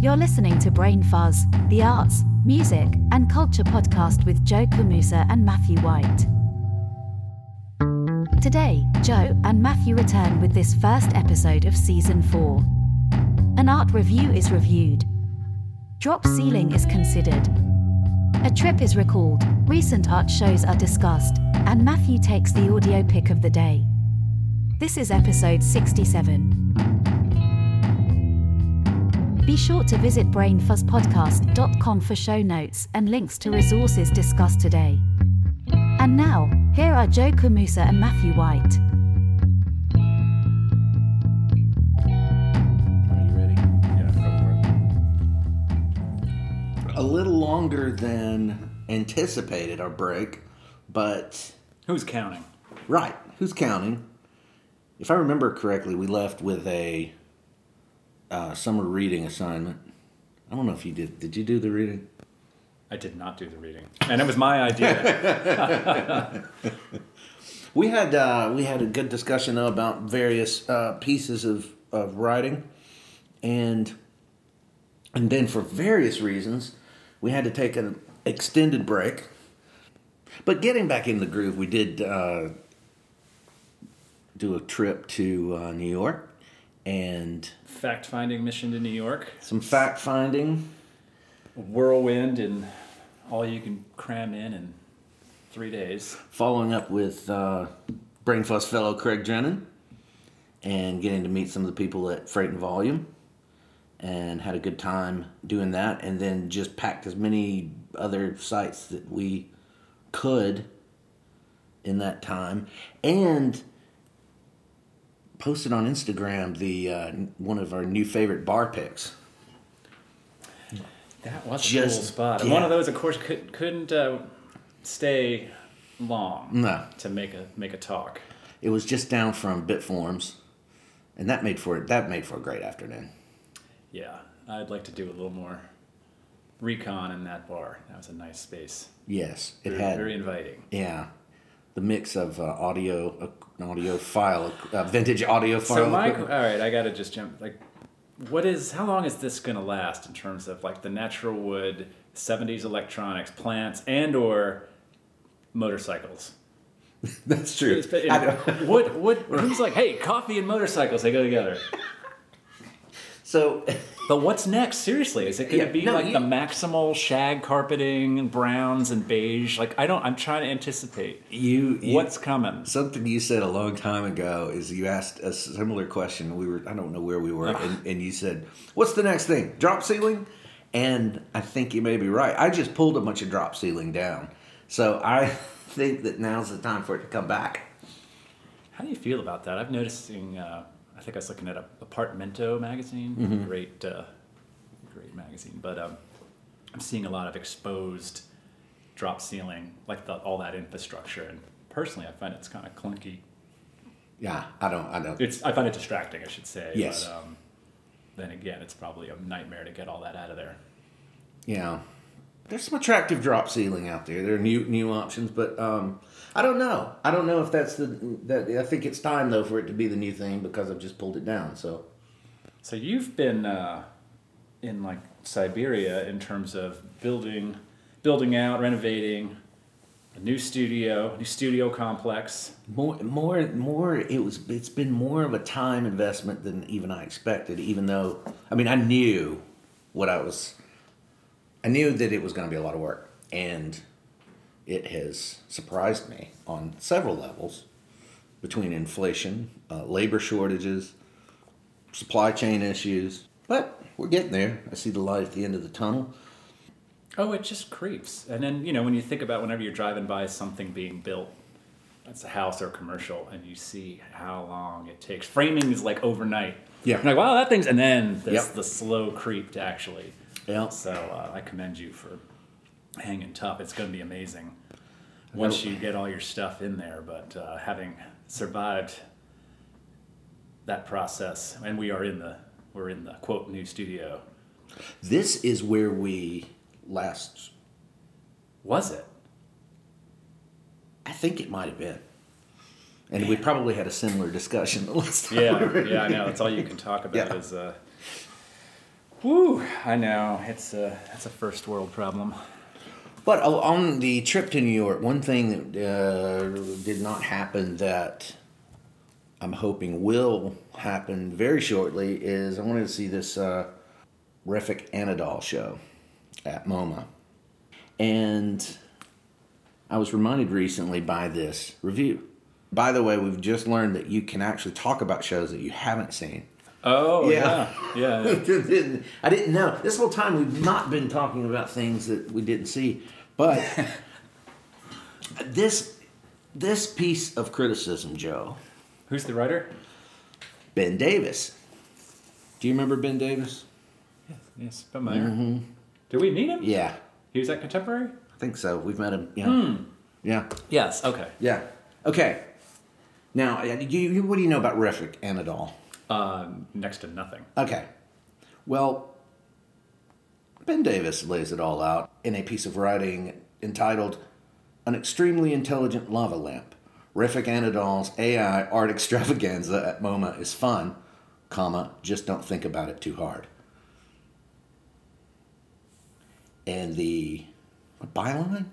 You're listening to Brain Fuzz, the arts, music, and culture podcast with Joe Kamusa and Matthew White. Today, Joe and Matthew return with this first episode of season 4. An art review is reviewed. Drop ceiling is considered. A trip is recalled, recent art shows are discussed, and Matthew takes the audio pick of the day. This is episode 67. Be sure to visit brainfuzzpodcast.com for show notes and links to resources discussed today. And now, here are Joe Kamusa and Matthew White. Are you ready? Yeah, go for it. A little longer than anticipated our break, but Who's counting? right, who's counting? If I remember correctly, we left with a uh, summer reading assignment. I don't know if you did. Did you do the reading? I did not do the reading, and it was my idea. We had uh, we had a good discussion though about various uh, pieces of, of writing, and and then for various reasons, we had to take an extended break. But getting back in the groove, we did uh, do a trip to uh, New York and Fact-finding mission to New York, some fact finding. whirlwind, and all you can cram in in three days. following up with uh, Brain Fuzz fellow Craig Drennan and getting to meet some of the people at Freight and Volume and had a good time doing that and then just packed as many other sites that we could in that time and posted on Instagram the uh, one of our new favorite bar picks. That was a cool spot. And yeah. one of those, of course, could, couldn't uh, stay long No. to make a make a talk. It was just down from Bitforms and that made for that made for a great afternoon. Yeah, I'd like to do a little more recon in that bar. That was a nice space. Yes, it Very, had very inviting. Yeah, the mix of uh, audio, uh, audiophile, uh, vintage audiophile. So my all right, I gotta just jump. Like, what is? How long is this gonna last in terms of like the natural wood, '70s electronics, plants, and or motorcycles? That's true. What? What? Who's like, hey, coffee and motorcycles? They go together. So, But what's next? Seriously, is it going to Yeah, be no, like you- the maximal shag carpeting and browns and beige? Like, I don't. I'm trying to anticipate you, you what's coming. something you said a long time ago is you asked a similar question. We were I don't know where we were, and, and you said, "What's the next thing? Drop ceiling?" And I think you may be right. I just pulled a bunch of drop ceiling down, so I think that now's the time for it to come back. How do you feel about that? I've noticing. Uh, I think I was looking at a Apartmento magazine. Mm-hmm. Great, uh, great magazine. But um, I'm seeing a lot of exposed drop ceiling, like the, all that infrastructure. And personally, I find it's kind of clunky. Yeah, I don't. I don't. It's I find it distracting, I should say. Yes. But um, then again, it's probably a nightmare to get all that out of there. Yeah, there's some attractive drop ceiling out there. There are new new options, but um, I don't know. I don't know if that's the that. I think it's time though for it to be the new thing because I've just pulled it down. So So you've been uh, in like Siberia in terms of building, building out, renovating a new studio, new studio complex. more more more it was it's been more of a time investment than even I expected. Even though I mean I knew what I was. I knew that it was going to be a lot of work, and it has surprised me on several levels between inflation, uh, labor shortages, supply chain issues. But we're getting there. I see the light at the end of the tunnel. Oh, it just creeps. And then you know when you think about whenever you're driving by something being built, that's a house or commercial, and you see how long it takes. Framing is like overnight. Yeah. You're like wow, that thing's, and then there's Yep. the slow creep to actually. Yeah. So uh, I commend you for hanging tough. It's going to be amazing once you get all your stuff in there. But uh, having survived that process, and we are in the we're in the quote new studio. This is where we last. Was it? I think it might have been. And we probably had a similar discussion the last time. we Yeah, were yeah, I know. That's all you can talk about Yeah. is uh, Woo! I know it's a that's a first world problem. But on the trip to New York, one thing that uh, did not happen that I'm hoping will happen very shortly is I wanted to see this uh, Refik Anadol show at MoMA. And I was reminded recently by this review. By the way, we've just learned that you can actually talk about shows that you haven't seen. Oh Yeah. yeah, yeah. I didn't know. This whole time we've not been talking about things that we didn't see. But this this piece of criticism, Joe, Who's the writer? Ben Davis. Do you remember Ben Davis? Yes, yes, familiar. Did we meet him? Yeah, He was at Contemporary. I think so. We've met him. Yeah. Yeah. Yes. Okay. Yeah. Okay. Now, uh, you, you, what do you know about Refik Anadol? Uh, next to nothing. Okay. Well, Ben Davis lays it all out in a piece of writing entitled An Extremely Intelligent Lava Lamp. Refik Anadol's AI art extravaganza at MoMA is fun, comma, just don't think about it too hard. And the byline?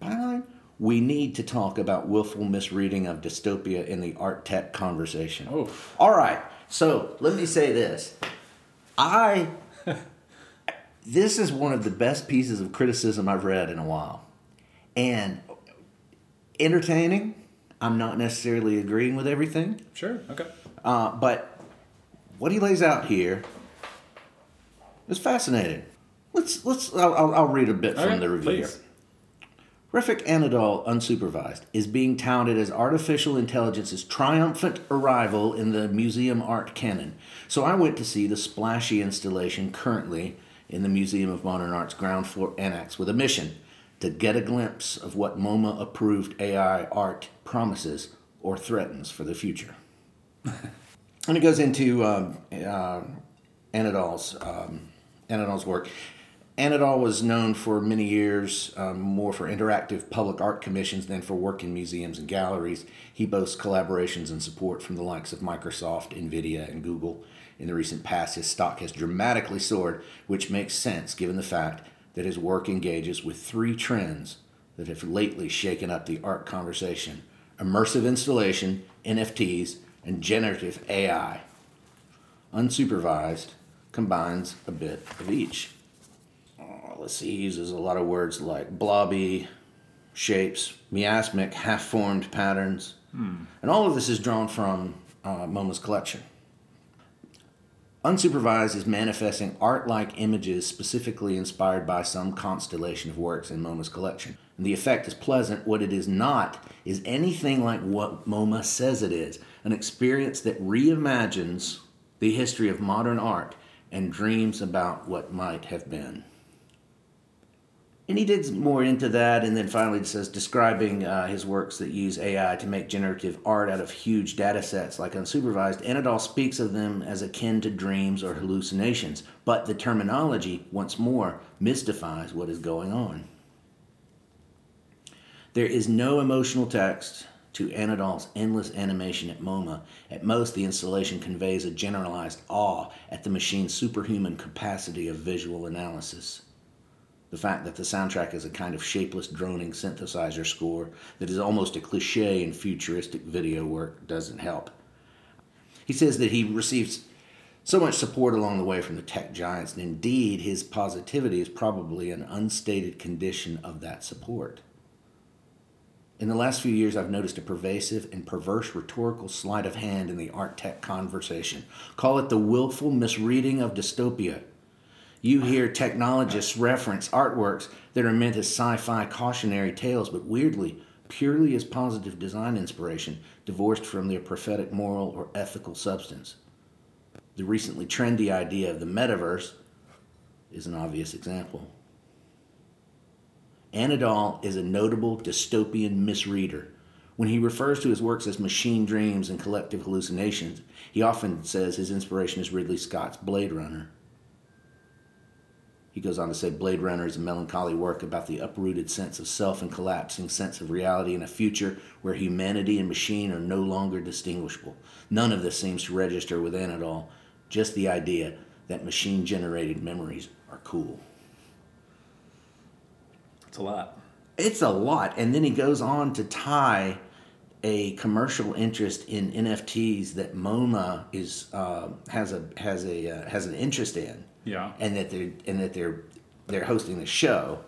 Byline? We need to talk about willful misreading of dystopia in the art tech conversation. Oof. All right. So let me say this. I this is one of the best pieces of criticism I've read in a while. And entertaining. I'm not necessarily agreeing with everything. Sure. Okay. Uh, but what he lays out here is fascinating. Let's let's I'll, I'll, read a bit from Okay, the review. please. Refik Anadol, unsupervised, is being touted as artificial intelligence's triumphant arrival in the museum art canon. So I went to see the splashy installation currently in the Museum of Modern Art's ground floor annex with a mission to get a glimpse of what MoMA approved AI art promises or threatens for the future. and it goes into um, uh, Anadol's um, Anadol's work. Anadol was known for many years um, more for interactive public art commissions than for work in museums and galleries. He boasts collaborations and support from the likes of Microsoft, Nvidia, and Google. In the recent past, his stock has dramatically soared, which makes sense given the fact that his work engages with three trends that have lately shaken up the art conversation immersive installation, NFTs, and generative AI. Unsupervised combines a bit of each. Let's see, he uses a lot of words like blobby shapes, miasmic, half formed patterns. And all of this is drawn from uh, MoMA's collection. Unsupervised is manifesting art like images specifically inspired by some constellation of works in MoMA's collection. And the effect is pleasant. What it is not is anything like what MoMA says it is an experience that reimagines the history of modern art and dreams about what might have been. And he digs more into that, and then finally says describing uh, his works that use AI to make generative art out of huge data sets like unsupervised. Anadol speaks of them as akin to dreams or hallucinations, but the terminology, once more, mystifies what is going on. There is no emotional text to Anadol's endless animation at MoMA. At most, the installation conveys a generalized awe at the machine's superhuman capacity of visual analysis. The fact that the soundtrack is a kind of shapeless droning synthesizer score that is almost a cliche in futuristic video work doesn't help. He says that he receives so much support along the way from the tech giants, and indeed his positivity is probably an unstated condition of that support. In the last few years, I've noticed a pervasive and perverse rhetorical sleight of hand in the art tech conversation. Call it the willful misreading of dystopia. You hear technologists reference artworks that are meant as sci fi cautionary tales, but weirdly, purely as positive design inspiration, divorced from their prophetic moral or ethical substance. The recently trendy idea of the metaverse is an obvious example. Anadol is a notable dystopian misreader. When he refers to his works as machine dreams and collective hallucinations, he often says his inspiration is Ridley Scott's Blade Runner. He goes on to say Blade Runner is a melancholy work about the uprooted sense of self and collapsing sense of reality in a future where humanity and machine are no longer distinguishable. None of this seems to register with all, just the idea that machine generated memories are cool. It's a lot. It's a lot. And then he goes on to tie a commercial interest in NFTs that MoMA is uh, has a has a uh, has an interest in. Yeah. And that they're and that they're they're hosting the show.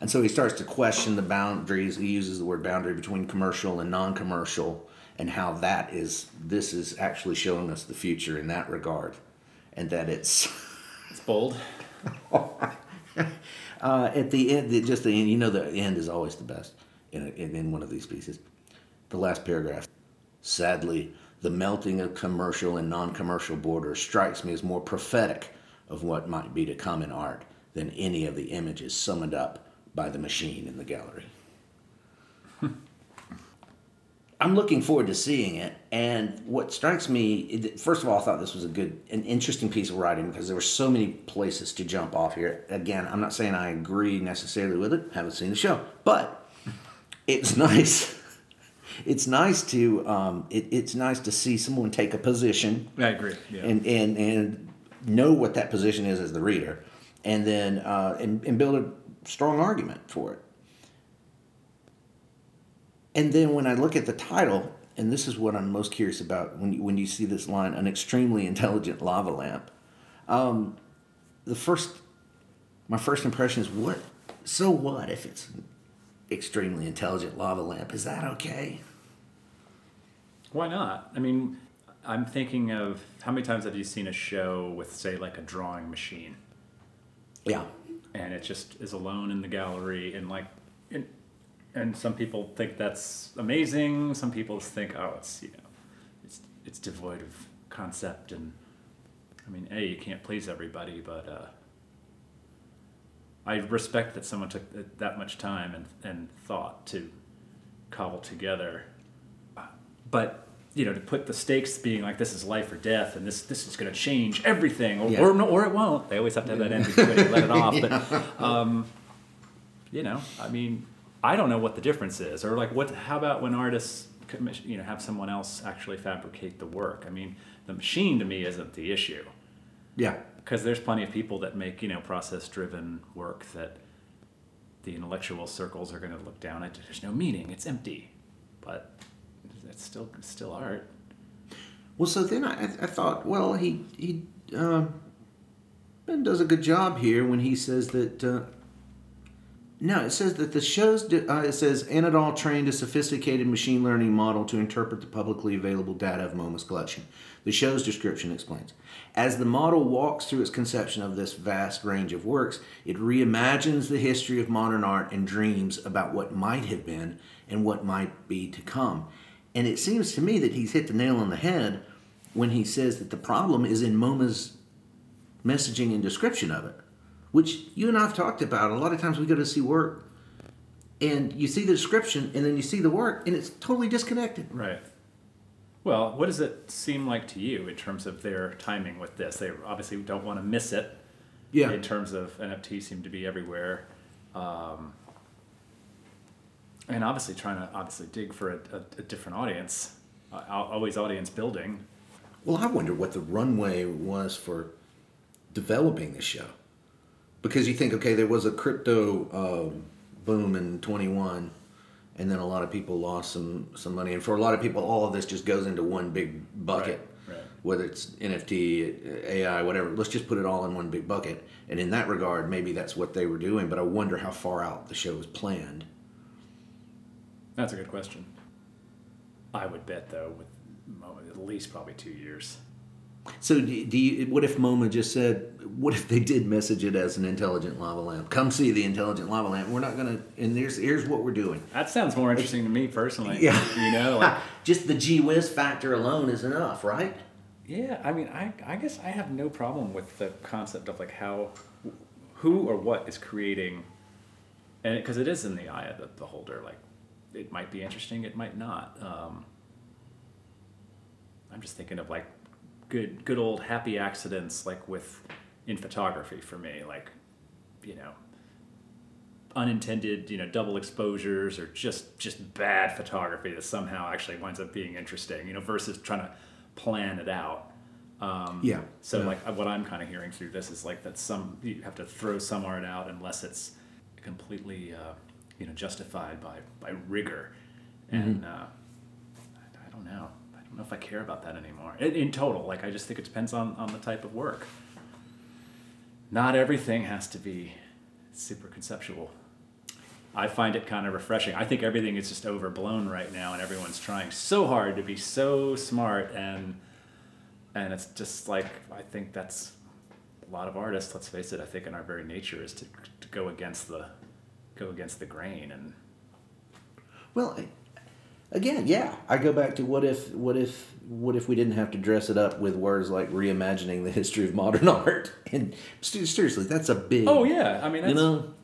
And so he starts to question the boundaries. He uses the word boundary between commercial and non-commercial, and how that is. This is actually showing us the future in that regard, and that it's. It's bold. Uh, at the end, just the end, you know, the end is always the best in, a, in, in one of these pieces. The last paragraph. Sadly, the melting of commercial and non commercial borders strikes me as more prophetic of what might be to come in art than any of the images summoned up by the machine in the gallery. I'm looking forward to seeing it. And what strikes me, first of all, I thought this was a good, an interesting piece of writing because there were so many places to jump off here. Again, I'm not saying I agree necessarily with it. Haven't seen the show, but it's nice. It's nice to um, it, it's nice to see someone take a position I agree. Yeah. and and and know what that position is as the reader, and then uh, and, and build a strong argument for it. And then when I look at the title, and this is what I'm most curious about when you, when you see this line, an extremely intelligent lava lamp. Um, the first, my first impression is what? So what if it's extremely intelligent lava lamp? Is that okay? Why not? I mean, I'm thinking of how many times have you seen a show with, say, like a drawing machine, Yeah. and it just is alone in the gallery, and like, and, and some people think that's amazing. Some people think, oh, it's you know, it's it's devoid of concept, and I mean, a you can't please everybody, but uh, I respect that someone took that much time and, and thought to cobble together. But you know, to put the stakes being like this is life or death, and this this is going to change everything, or, Yeah. or no, or it won't. They always have to have that ambiguity, let it off. But um, you know, I mean, I don't know what the difference is, or like what? How about when artists commission, you know, have someone else actually fabricate the work? I mean, the machine to me isn't the issue Yeah. Because there's plenty of people that make you know process driven work that the intellectual circles are going to look down at there's no meaning it's empty but it's still still art Well, so then I, I thought, well, he he um, Ben does a good job here when he says that. Uh, no, it says that the show's. di- Uh, it says Anadol trained a sophisticated machine learning model to interpret the publicly available data of MoMA's collection. The show's description explains. As the model walks through its conception of this vast range of works, it reimagines the history of modern art and dreams about what might have been and what might be to come. And it seems to me that he's hit the nail on the head when he says that the problem is in MoMA's messaging and description of it, which you and I have talked about. A lot of times we go to see work and you see the description and then you see the work and it's totally disconnected. right well what does it seem like to you in terms of their timing with this they obviously don't want to miss it Yeah. in terms of NFT, seem to be everywhere um, and obviously trying to obviously dig for a, a, a different audience uh, always audience building Well, I wonder what the runway was for developing the show. Because you think, okay, there was a crypto um, boom in 21, and then a lot of people lost some, some money. And for a lot of people, all of this just goes into one big bucket. Right, right. Whether it's NFT, AI, whatever, let's just put it all in one big bucket. And in that regard, maybe that's what they were doing, but I wonder how far out the show was planned. That's a good question. I would bet though, with at least probably two years. So, do do you, what if MoMA just said, what if they did message it as an intelligent lava lamp? Come see the intelligent lava lamp. We're not going to, and here's, here's what we're doing. That sounds more interesting to me personally. Yeah. you know, like just the gee whiz factor alone is enough, right? yeah. I mean, I I guess I have no problem with the concept of like how, who or what is creating, and because it is in the eye of the beholder. Like, it might be interesting, it might not. Um, I'm just thinking of like good good old happy accidents like with in photography for me like you know unintended you know double exposures or just just bad photography that somehow actually winds up being interesting you know versus trying to plan it out Um, Yeah. So Yeah. like what I'm kind of hearing through this is like that some you have to throw some art out unless it's completely uh, you know justified by by rigor, and uh, I, I don't know. I don't know if I care about that anymore. In, in total, like I just think it depends on on the type of work. Not everything has to be super conceptual. I find it kind of refreshing. I think everything is just overblown right now, and everyone's trying so hard to be so smart, and and it's just like I think that's a lot of artists. Let's face it. I think in our very nature is to, to go against the go against the grain, and Well, again, yeah. I go back to what if, what if, what if we didn't have to dress it up with words like reimagining the history of modern art? And seriously, that's a big. oh yeah, I mean that's, you know.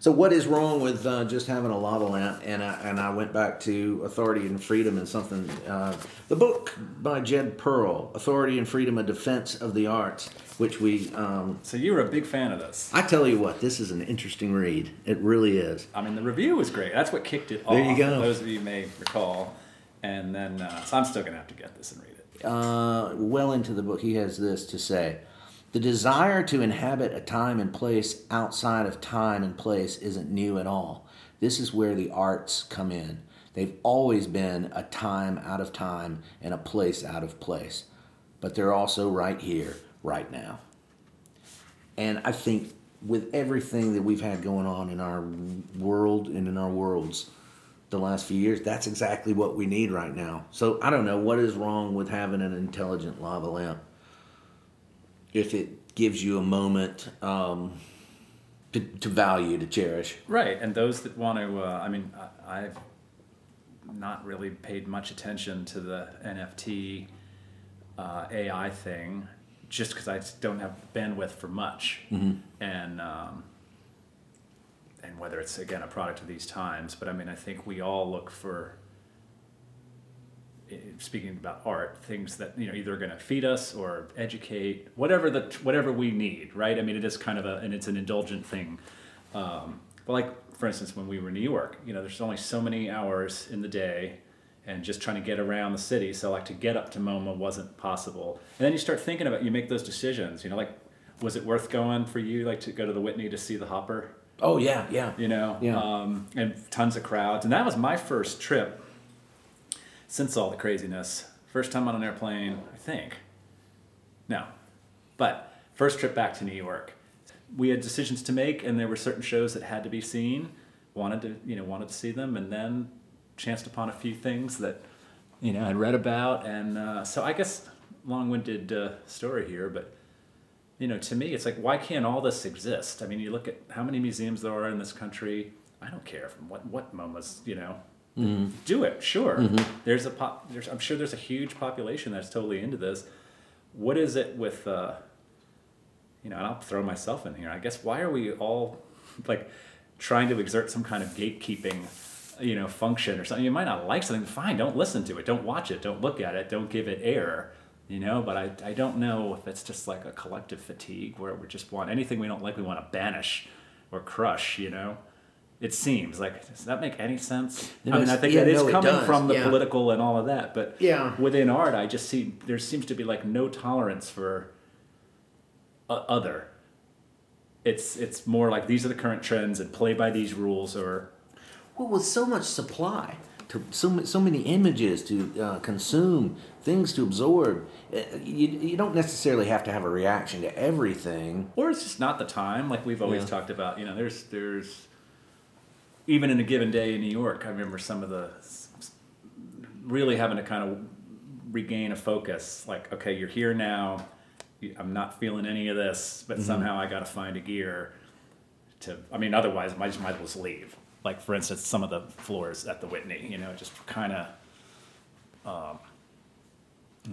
So what is wrong with uh, just having a lava lamp? And I, and I went back to Authority and Freedom and something. Uh, the book by Jed Perl, Authority and Freedom: A Defense of the Arts, which we. Um, so you were a big fan of this. I tell you what, this is an interesting read. It really is. I mean, the review was great. That's what kicked it off. There you go. Those of you may recall, and then uh, so I'm still gonna have to get this and read it. uh, well into the book, he has this to say The desire to inhabit a time and place outside of time and place isn't new at all. This is where the arts come in. They've always been a time out of time and a place out of place, but they're also right here, right now. And I think with everything that we've had going on in our world and in our worlds, the last few years, that's exactly what we need right now. So I don't know what is wrong with having an intelligent lava lamp. If it gives you a moment um, to, to value, to cherish. Right, and those that want to, uh, I mean, I, I've not really paid much attention to the NFT uh, AI thing, just because I don't have bandwidth for much, and um, and whether it's again a product of these times. But I mean, I think we all look for. Speaking about art, things that you know either are going to feed us or educate, whatever the whatever we need, right? I mean, it is kind of a and it's an indulgent thing. Um, but like for instance, when we were in New York, you know, there's only so many hours in the day, and just trying to get around the city. So like to get up to MoMA wasn't possible. And then you start thinking about you make those decisions. You know, like was it worth going for you like to go to the Whitney to see the Hopper? Oh yeah, yeah. you know, Yeah. um, and tons of crowds. And that was my first trip since all the craziness. First time on an airplane, I think. No, but first trip back to New York. We had decisions to make, and there were certain shows that had to be seen. Wanted to, you know, wanted to see them, and then chanced upon a few things that, you know, I'd read about, and uh, so I guess long-winded uh, story here, but you know, to me, it's like, why can't all this exist? I mean, you look at how many museums there are in this country. I don't care from what what MoMA's, you know, do it. Sure, there's a pop. There's, I'm sure there's a huge population that's totally into this. What is it with, uh, you know, and I'll throw myself in here. I guess why are we all like trying to exert some kind of gatekeeping, you know, function or something? You might not like something. Fine, don't listen to it. Don't watch it. Don't look at it. Don't give it air you know but I, I don't know if it's just like a collective fatigue where we just want anything we don't like we want to banish or crush you know it seems like does that make any sense It i mean i think yeah, it is no, coming does, from the yeah. political and all of that but Yeah. within art i just see there seems to be like no tolerance for other it's it's more like these are the current trends and play by these rules or Well, with so much supply, to so so many images to uh, consume, things to absorb, uh, you, you don't necessarily have to have a reaction to everything. or it's just not the time like we've always Yeah. talked about you know there's there's even in a given day in new york i remember some of the really having to kind of regain a focus like okay you're here now i'm not feeling any of this but somehow i got to find a gear to i mean otherwise i just might as well just leave. Like for instance some of the floors at the whitney you know just kind of um,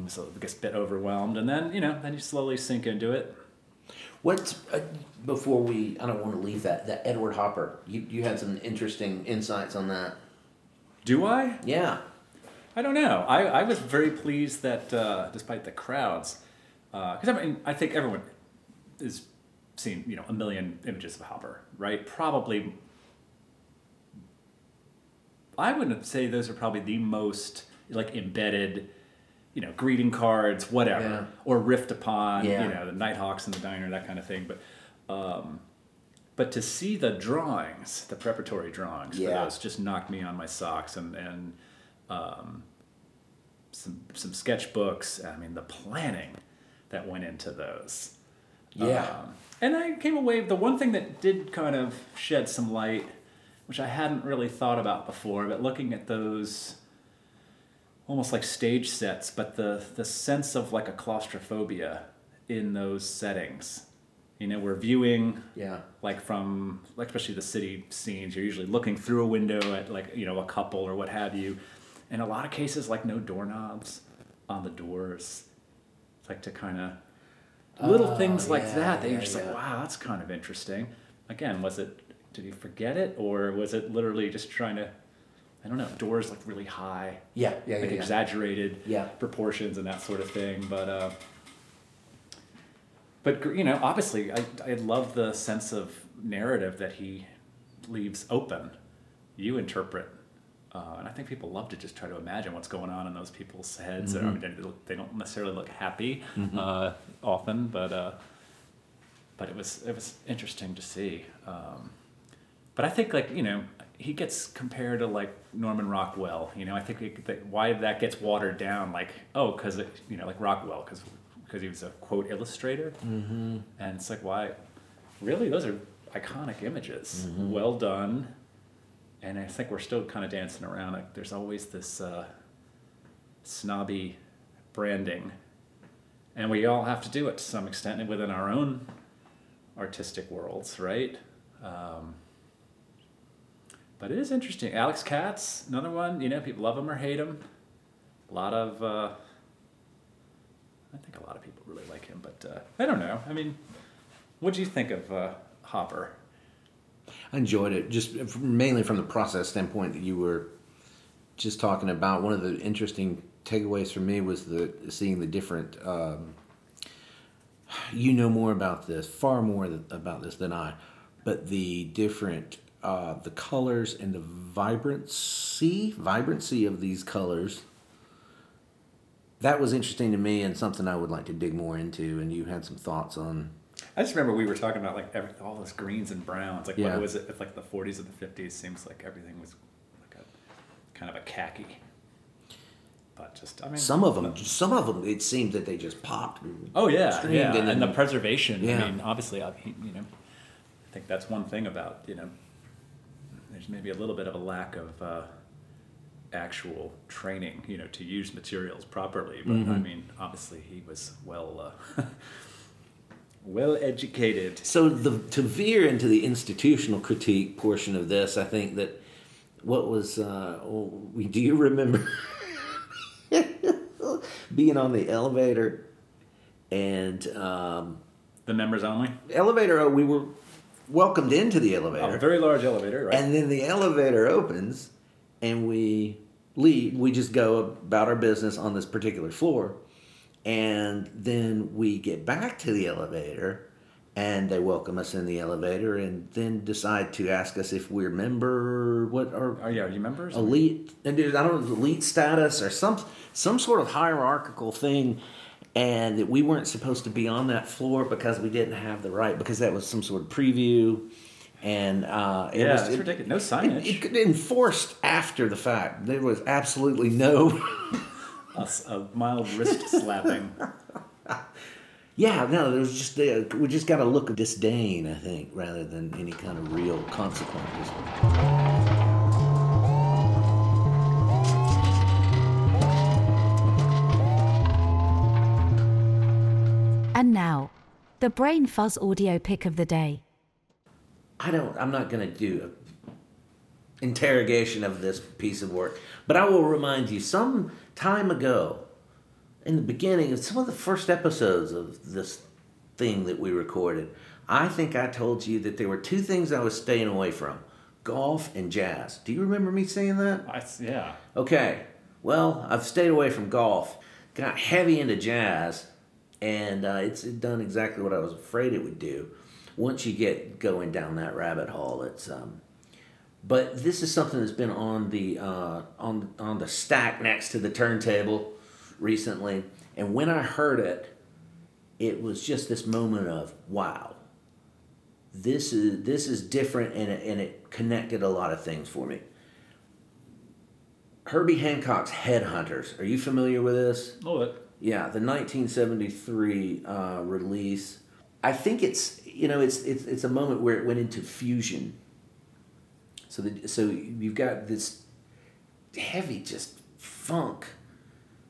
so it gets a bit overwhelmed and then you know then you slowly sink into it What's uh, before we? I don't want to leave that. That Edward Hopper. You you had some interesting insights on that. do i Yeah. I don't know. I, I was very pleased that uh, despite the crowds, because I mean, I think everyone has seen you know a million images of Hopper, right? Probably, I wouldn't say those are probably the most like embedded, you know, greeting cards, whatever, Yeah. or riffed upon, Yeah. you know, the Nighthawks in the diner, that kind of thing. But, um, but to see the drawings, the preparatory drawings Yeah. for those, just knocked me on my socks, and and um, some some sketchbooks. I mean, the planning that went into those. Yeah. Um, and I came away. The one thing that did kind of shed some light, which I hadn't really thought about before, but looking at those almost like stage sets, but the the sense of like a claustrophobia in those settings. You know, we're viewing Yeah. like from like especially the city scenes you're usually looking through a window at like you know a couple or what have you in a lot of cases like no doorknobs on the doors it's like to kind of little Oh, things like that that yeah, you're just yeah. like wow that's kind of interesting again was it did he forget it or was it literally just trying to i don't know doors like really high Yeah. Yeah. like yeah, yeah. exaggerated Yeah. proportions and that sort of thing. But uh, but you know, obviously, I I love the sense of narrative that he leaves open. You interpret. Uh, and I think people love to just try to imagine what's going on in those people's heads. I mean, they, look- they don't necessarily look happy uh, often, but uh, but it was it was interesting to see. Um, but I think like you know he gets compared to like Norman Rockwell. You know? I think it, that why that gets watered down like oh because you know like Rockwell because because he was a quote illustrator. Mm-hmm. and it's like why really those are iconic images. Well done. And I think we're still kind of dancing around like there's always this uh, snobby branding. And we all have to do it to some extent within our own artistic worlds right? Um, but it is interesting. Alex Katz, another one. You know, people love him or hate him. A lot of, uh, I think a lot of people really like him, but uh, I don't know. I mean, what do you think of uh, Hopper? I enjoyed it just mainly from the process standpoint that you were just talking about. One of the interesting takeaways for me was the seeing the different. Um, you know more about this, far more about this than I, but the different uh, the colors and the vibrancy vibrancy of these colors. That was interesting to me and something I would like to dig more into. And you had some thoughts on. I just remember we were talking about like every, all those greens and browns. Like Yeah. what was it? If like the 40s or the 50s, seems like everything was like a kind of a khaki. But just I mean, Some of them, some of them, it seemed that they just popped. Oh yeah, yeah, and and, the preservation. Yeah. I mean, obviously, I, you know, I think that's one thing about you know, there's maybe a little bit of a lack of uh, actual training, you know, to use materials properly. But Mm-hmm. I mean, obviously, he was well, uh, well educated. So the to veer into the institutional critique portion of this, I think that what was uh, oh, we do you remember being on the elevator and um, The members only. elevator? oh, We were welcomed into the Oh, a elevator, very large elevator, right? and then the elevator opens, and we leave. We just go about our business on this particular floor, and then we get back to the elevator and they welcome us in the elevator and then decide to ask us if we're member what our oh yeah, are you members? elite and I don't know elite status or some some sort of hierarchical thing and that we weren't supposed to be on that floor because we didn't have the right because that was some sort of preview and uh, it Yeah, was it- ridiculous. No it, signage. it, enforced after the fact. There was absolutely no. a, a mild wrist slapping. yeah, no, there was just uh, we just got a look of disdain, I think, rather than any kind of real consequences. And now, the Brain Fuzz audio pick of the day. I don't. I'm not going to do a interrogation of this piece of work, but I will remind you. Some time ago, in the beginning of some of the first episodes of this thing that we recorded, I think I told you that there were two things I was staying away from: golf and jazz. Do you remember me saying that? I s yeah. Okay, well, I've stayed away from golf, got heavy into jazz, and uh, it's done exactly what I was afraid it would do. Once you get going down that rabbit hole, it's. Um, but this is something that's been on the uh, on on the stack next to the turntable, recently, and when I heard it, it was just this moment of wow. This is this is different, and it, and it connected a lot of things for me. Herbie Hancock's Head Hunters. Are you familiar with this? Oh, it. Yeah, the 1973 uh, release. I think it's you know it's it's it's a moment where it went into fusion. So the, so you've got this heavy just funk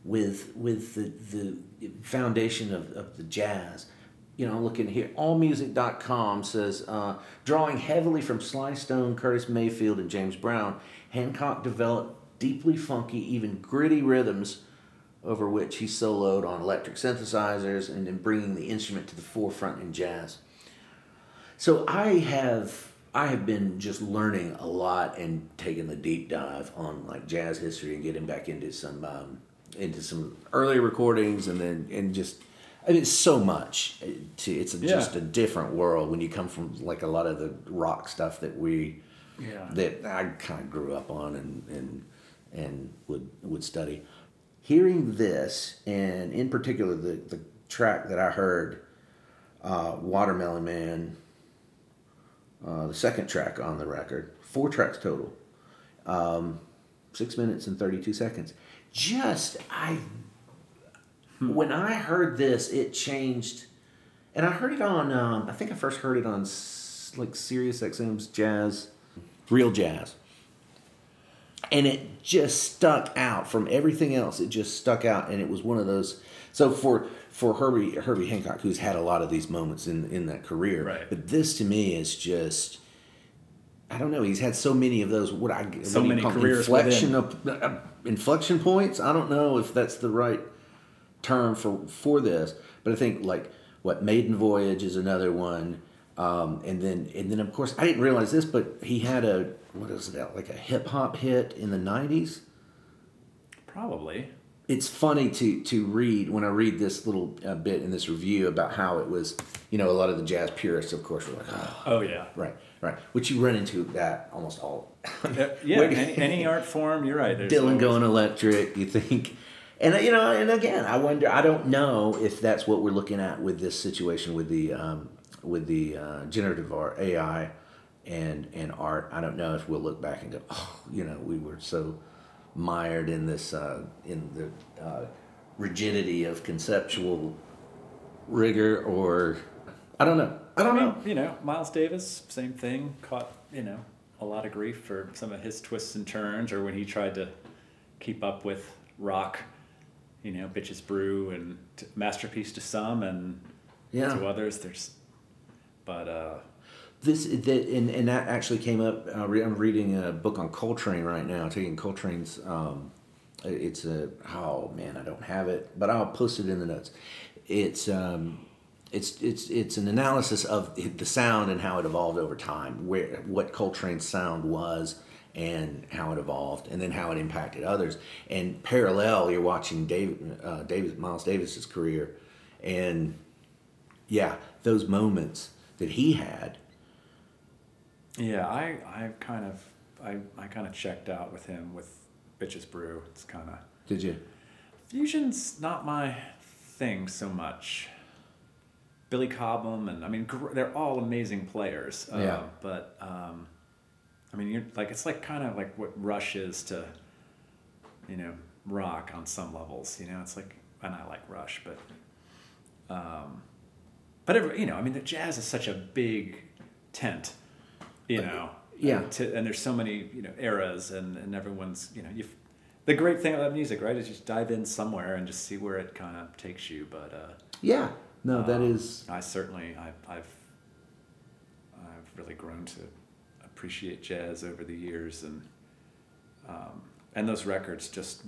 with with the the foundation of, of the jazz. You know, I'm looking here. AllMusic.com says, uh, drawing heavily from Sly Stone, Curtis Mayfield, and James Brown, Hancock developed deeply funky, even gritty rhythms over which he soloed on electric synthesizers and in bringing the instrument to the forefront in jazz. So I have I have been just learning a lot and taking the deep dive on like jazz history and getting back into some um, into some early recordings and then and just I mean, it's so much. To, it's a, Yeah. just a different world when you come from like a lot of the rock stuff that we Yeah. that I kind of grew up on and and and would would study. Hearing this, and in particular the the track that I heard, uh, Watermelon Man, uh, the second track on the record, four tracks total, um, six minutes and thirty two seconds. Just I, when I heard this, it changed, and I heard it on. Um, I think I first heard it on like Sirius XM's Jazz, Real Jazz and it just stuck out from everything else. It just stuck out, and it was one of those. So for for Herbie Herbie Hancock, who's had a lot of these moments in in that career, Right. but this to me is just. I don't know. He's had so many of those. What I what So you many careers inflection of, uh, inflection points. I don't know if that's the right term for for this, but I think like what Maiden Voyage is another one, um, and then and then of course I didn't realize this, but he had a what is that like a hip hop hit in the '90s. Probably. It's funny to to read when I read this little uh, bit in this review about how it was. You know, a lot of the jazz purists, of course, were like, oh, Oh yeah. right, right, which you run into that almost all. Uh, Yeah. Any, any art form, you're right. There's Dylan always- going electric. You think, and you know, and again, I wonder. I don't know if that's what we're looking at with this situation with the um, with the uh, generative art AI and and art. I don't know if we'll look back and go, oh, you know, we were so mired in this uh, in the uh, rigidity of conceptual rigor, or I don't know. I don't I mean, know. you know, Miles Davis, same thing. Caught, you know, a lot of grief for some of his twists and turns, or when he tried to keep up with rock. You know, bitches brew and t- masterpiece to some, and Yeah. to others. There's, but uh, This that and, and that actually came up. Uh, I'm reading a book on Coltrane right now. Taking Coltrane's. Um, it's a oh man, I don't have it, but I'll post it in the notes. It's um, it's it's it's an analysis of the sound and how it evolved over time. Where what Coltrane's sound was and how it evolved, and then how it impacted others. And parallel, you're watching David uh, Davis Miles Davis's career, and yeah, those moments that he had. Yeah, I I kind of I I kind of checked out with him with bitches brew. It's kind of Did you? Fusion's not my thing so much. Billy Cobham and I mean gr- they're all amazing players. Uh, Yeah. But um, I mean you're like it's like kind of like what Rush is to you know rock on some levels. You know it's like and I like Rush, but um, but every, you know I mean the jazz is such a big tent. You know. Yeah. And, to, and there's so many you know eras and and everyone's you know you. The great thing about music, right, is you just dive in somewhere and just see where it kind of takes you. But uh, Yeah. No, that um, is. I certainly, I've, I've, I've really grown to appreciate jazz over the years, and um, and those records just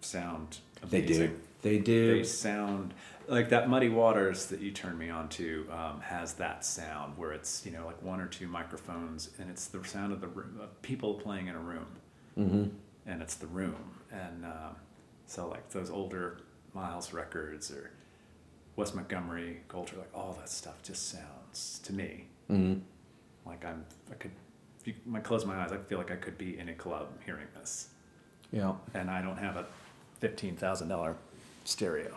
sound amazing. They do. They do. They sound like that Muddy Waters that you turned me on to um, has that sound where it's you know like one or two microphones and it's the sound of the room, of people playing in a room, hmm and it's the room. And um, so like those older Miles records or Wes Montgomery, Coulter, like all that stuff just sounds to me hmm like I'm I could if you I close my eyes, I feel like I could be in a club hearing this, Yeah. and I don't have a fifteen thousand dollar stereo.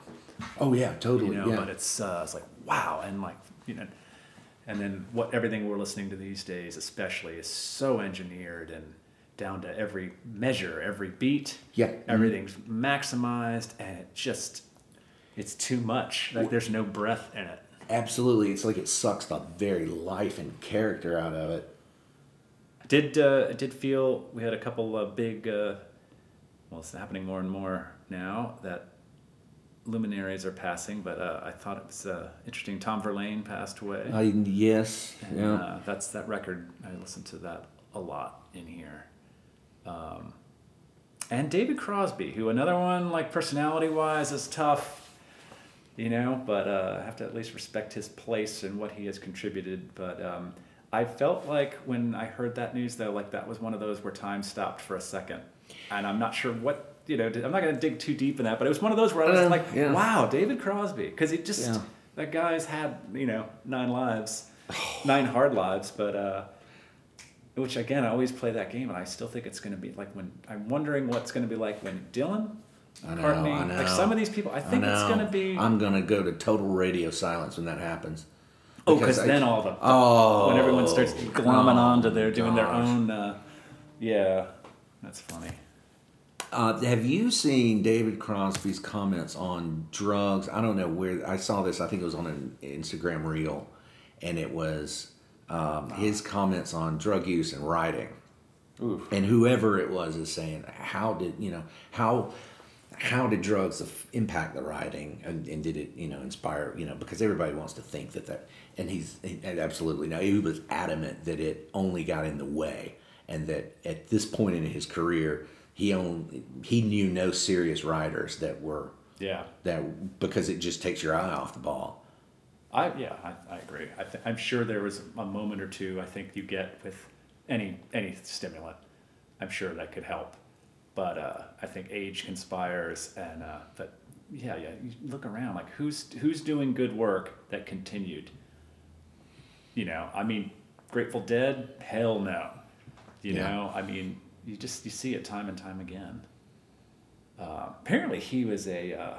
Oh yeah, totally. You know, yeah. but it's uh, it's like wow, and like you know, and then what everything we're listening to these days, especially, is so engineered and down to every measure, every beat. Yeah. Mhm. everything's maximized, and it just it's too much. Like there's no breath in it. Absolutely, it's like it sucks the very life and character out of it. Did uh, it did feel we had a couple of big, uh, well, it's happening more and more now that luminaries are passing. But uh, I thought it was uh, interesting. Tom Verlaine passed away. I yes, And, yeah. uh, that's that record. I listened to that a lot in here. Um, and David Crosby, who another one like personality wise is tough, you know, but uh, I have to at least respect his place and what he has contributed. But um, I felt like when I heard that news, though, like that was one of those where time stopped for a second, and I'm not sure what. You know, I'm not going to dig too deep in that, but it was one of those where I was Uh, like, yeah. "Wow, David Crosby," because he just Yeah. that guy's had you know nine lives, nine hard lives, but uh, which again I always play that game, and I still think it's going to be like when I'm wondering what's going to be like when Dylan, I know, I know. like some of these people, I I think it's going to be I'm gonna go to total radio silence when that happens. oh because I- then all the Oh, when everyone starts glomming on to their doing their own, uh, yeah, that's funny. Uh, have you seen David Crosby's comments on drugs? I don't know where I saw this. I think it was on an Instagram reel, and it was um, his comments on drug use and writing. Oof. And whoever it was is saying, how did you know how how did drugs impact the writing, and, and did it you know inspire you know because everybody wants to think that that, and he's he, absolutely no, he was adamant that it only got in the way, and that at this point in his career, he owned he knew no serious writers that were Yeah, that because it just takes your eye off the ball. I yeah I, I agree. I th- I'm sure there was a moment or two I think you get with any any stimulant. I'm sure that could help, but uh, I think age conspires, and uh, but yeah yeah you look around like who's who's doing good work that continued. You know, I mean, Grateful Dead, hell no. You Yeah. know, I mean, you just you see it time and time again. Uh, apparently, he was a uh,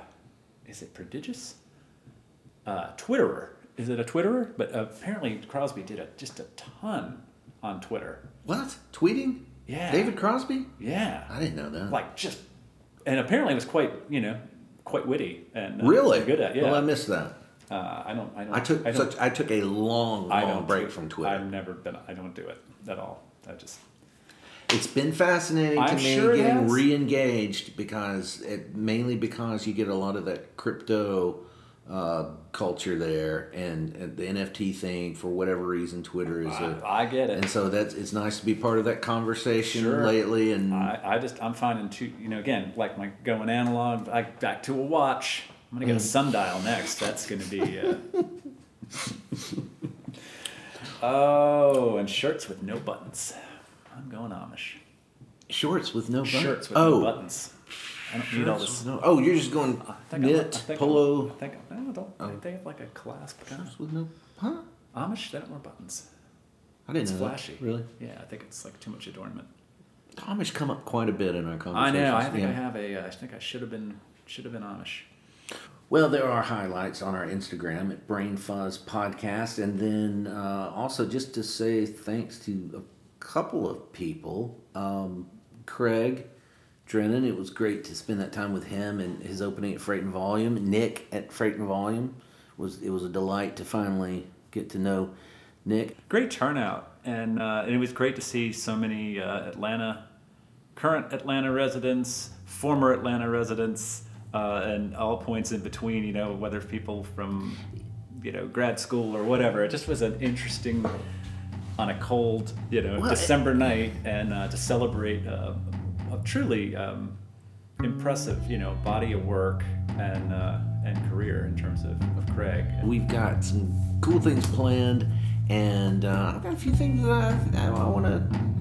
is it prodigious? uh, Twitterer. Is it a Twitterer? But apparently Crosby did a, just a ton on Twitter. What tweeting? Yeah. David Crosby? Yeah. I didn't know that. Like just, and apparently it was quite, you know, quite witty and uh, really good at. Yeah. Well, I missed that. uh, I don't. I don't. I took I such. I took a long, I long don't break from Twitter. I've never been. I don't do it at all. I just. It's been fascinating to I'm me sure getting re-engaged because it mainly because you get a lot of that crypto uh, culture there and, and the NFT thing for whatever reason Twitter is a, I, I get it and so that's it's nice to be part of that conversation Sure. lately and I, I just I'm finding two. You know, again, like my going analog, like back to a watch. I'm gonna get a Mm. sundial next. That's gonna be. Uh... oh, and shirts with no buttons. I'm going Amish. shorts with no buttons. Shirts with oh, no buttons. I don't need all this. no- oh, you're just going I knit I polo I don't. They have like a clasp kind with no huh? Amish. They don't wear buttons. I didn't It's know flashy. that. Really, Yeah, I think it's like too much adornment. Amish come up quite a bit in our conversation. I know. I think yeah. I have a. Uh, I think I should have been. Should have been Amish. Well, there are highlights on our Instagram at Brain Fuzz Podcast, and then uh, also just to say thanks to couple of people. Um, Craig Drennen, it was great to spend that time with him and his opening at Freight and Volume. Nick at Freight and Volume was it was a delight to finally get to know Nick. great turnout, and, uh, and it was great to see so many uh, Atlanta, current Atlanta residents, former Atlanta residents, uh, and all points in between. You know, whether people from you know grad school or whatever. It just was an interesting on a cold you know Well, December night, and uh, to celebrate uh, a truly um, impressive you know body of work and uh, and career in terms of, of Craig. We've got some cool things planned, and uh, I've got a few things that I, I want to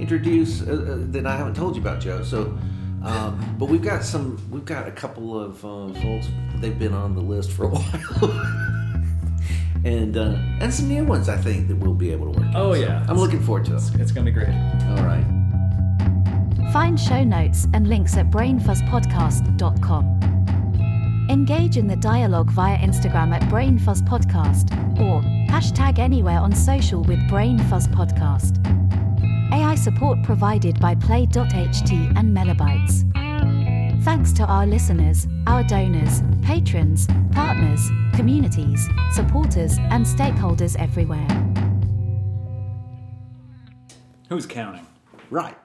introduce uh, uh, that I haven't told you about, Joe. So, um, but we've got some, we've got a couple of uh, folks. They've been on the list for a while, and uh, and some new ones I think that we'll be able to work. Oh, So yeah. I'm looking forward to it. It's gonna be great. All right. Find show notes and links at brainfuzzpodcast.com. Engage in the dialogue via Instagram at brainfuzzpodcast or hashtag anywhere on social with brainfuzzpodcast. AI support provided by Play.ht and Melobytes. Thanks to our listeners, our donors, patrons, partners, communities, supporters, and stakeholders everywhere. Who's counting? Right.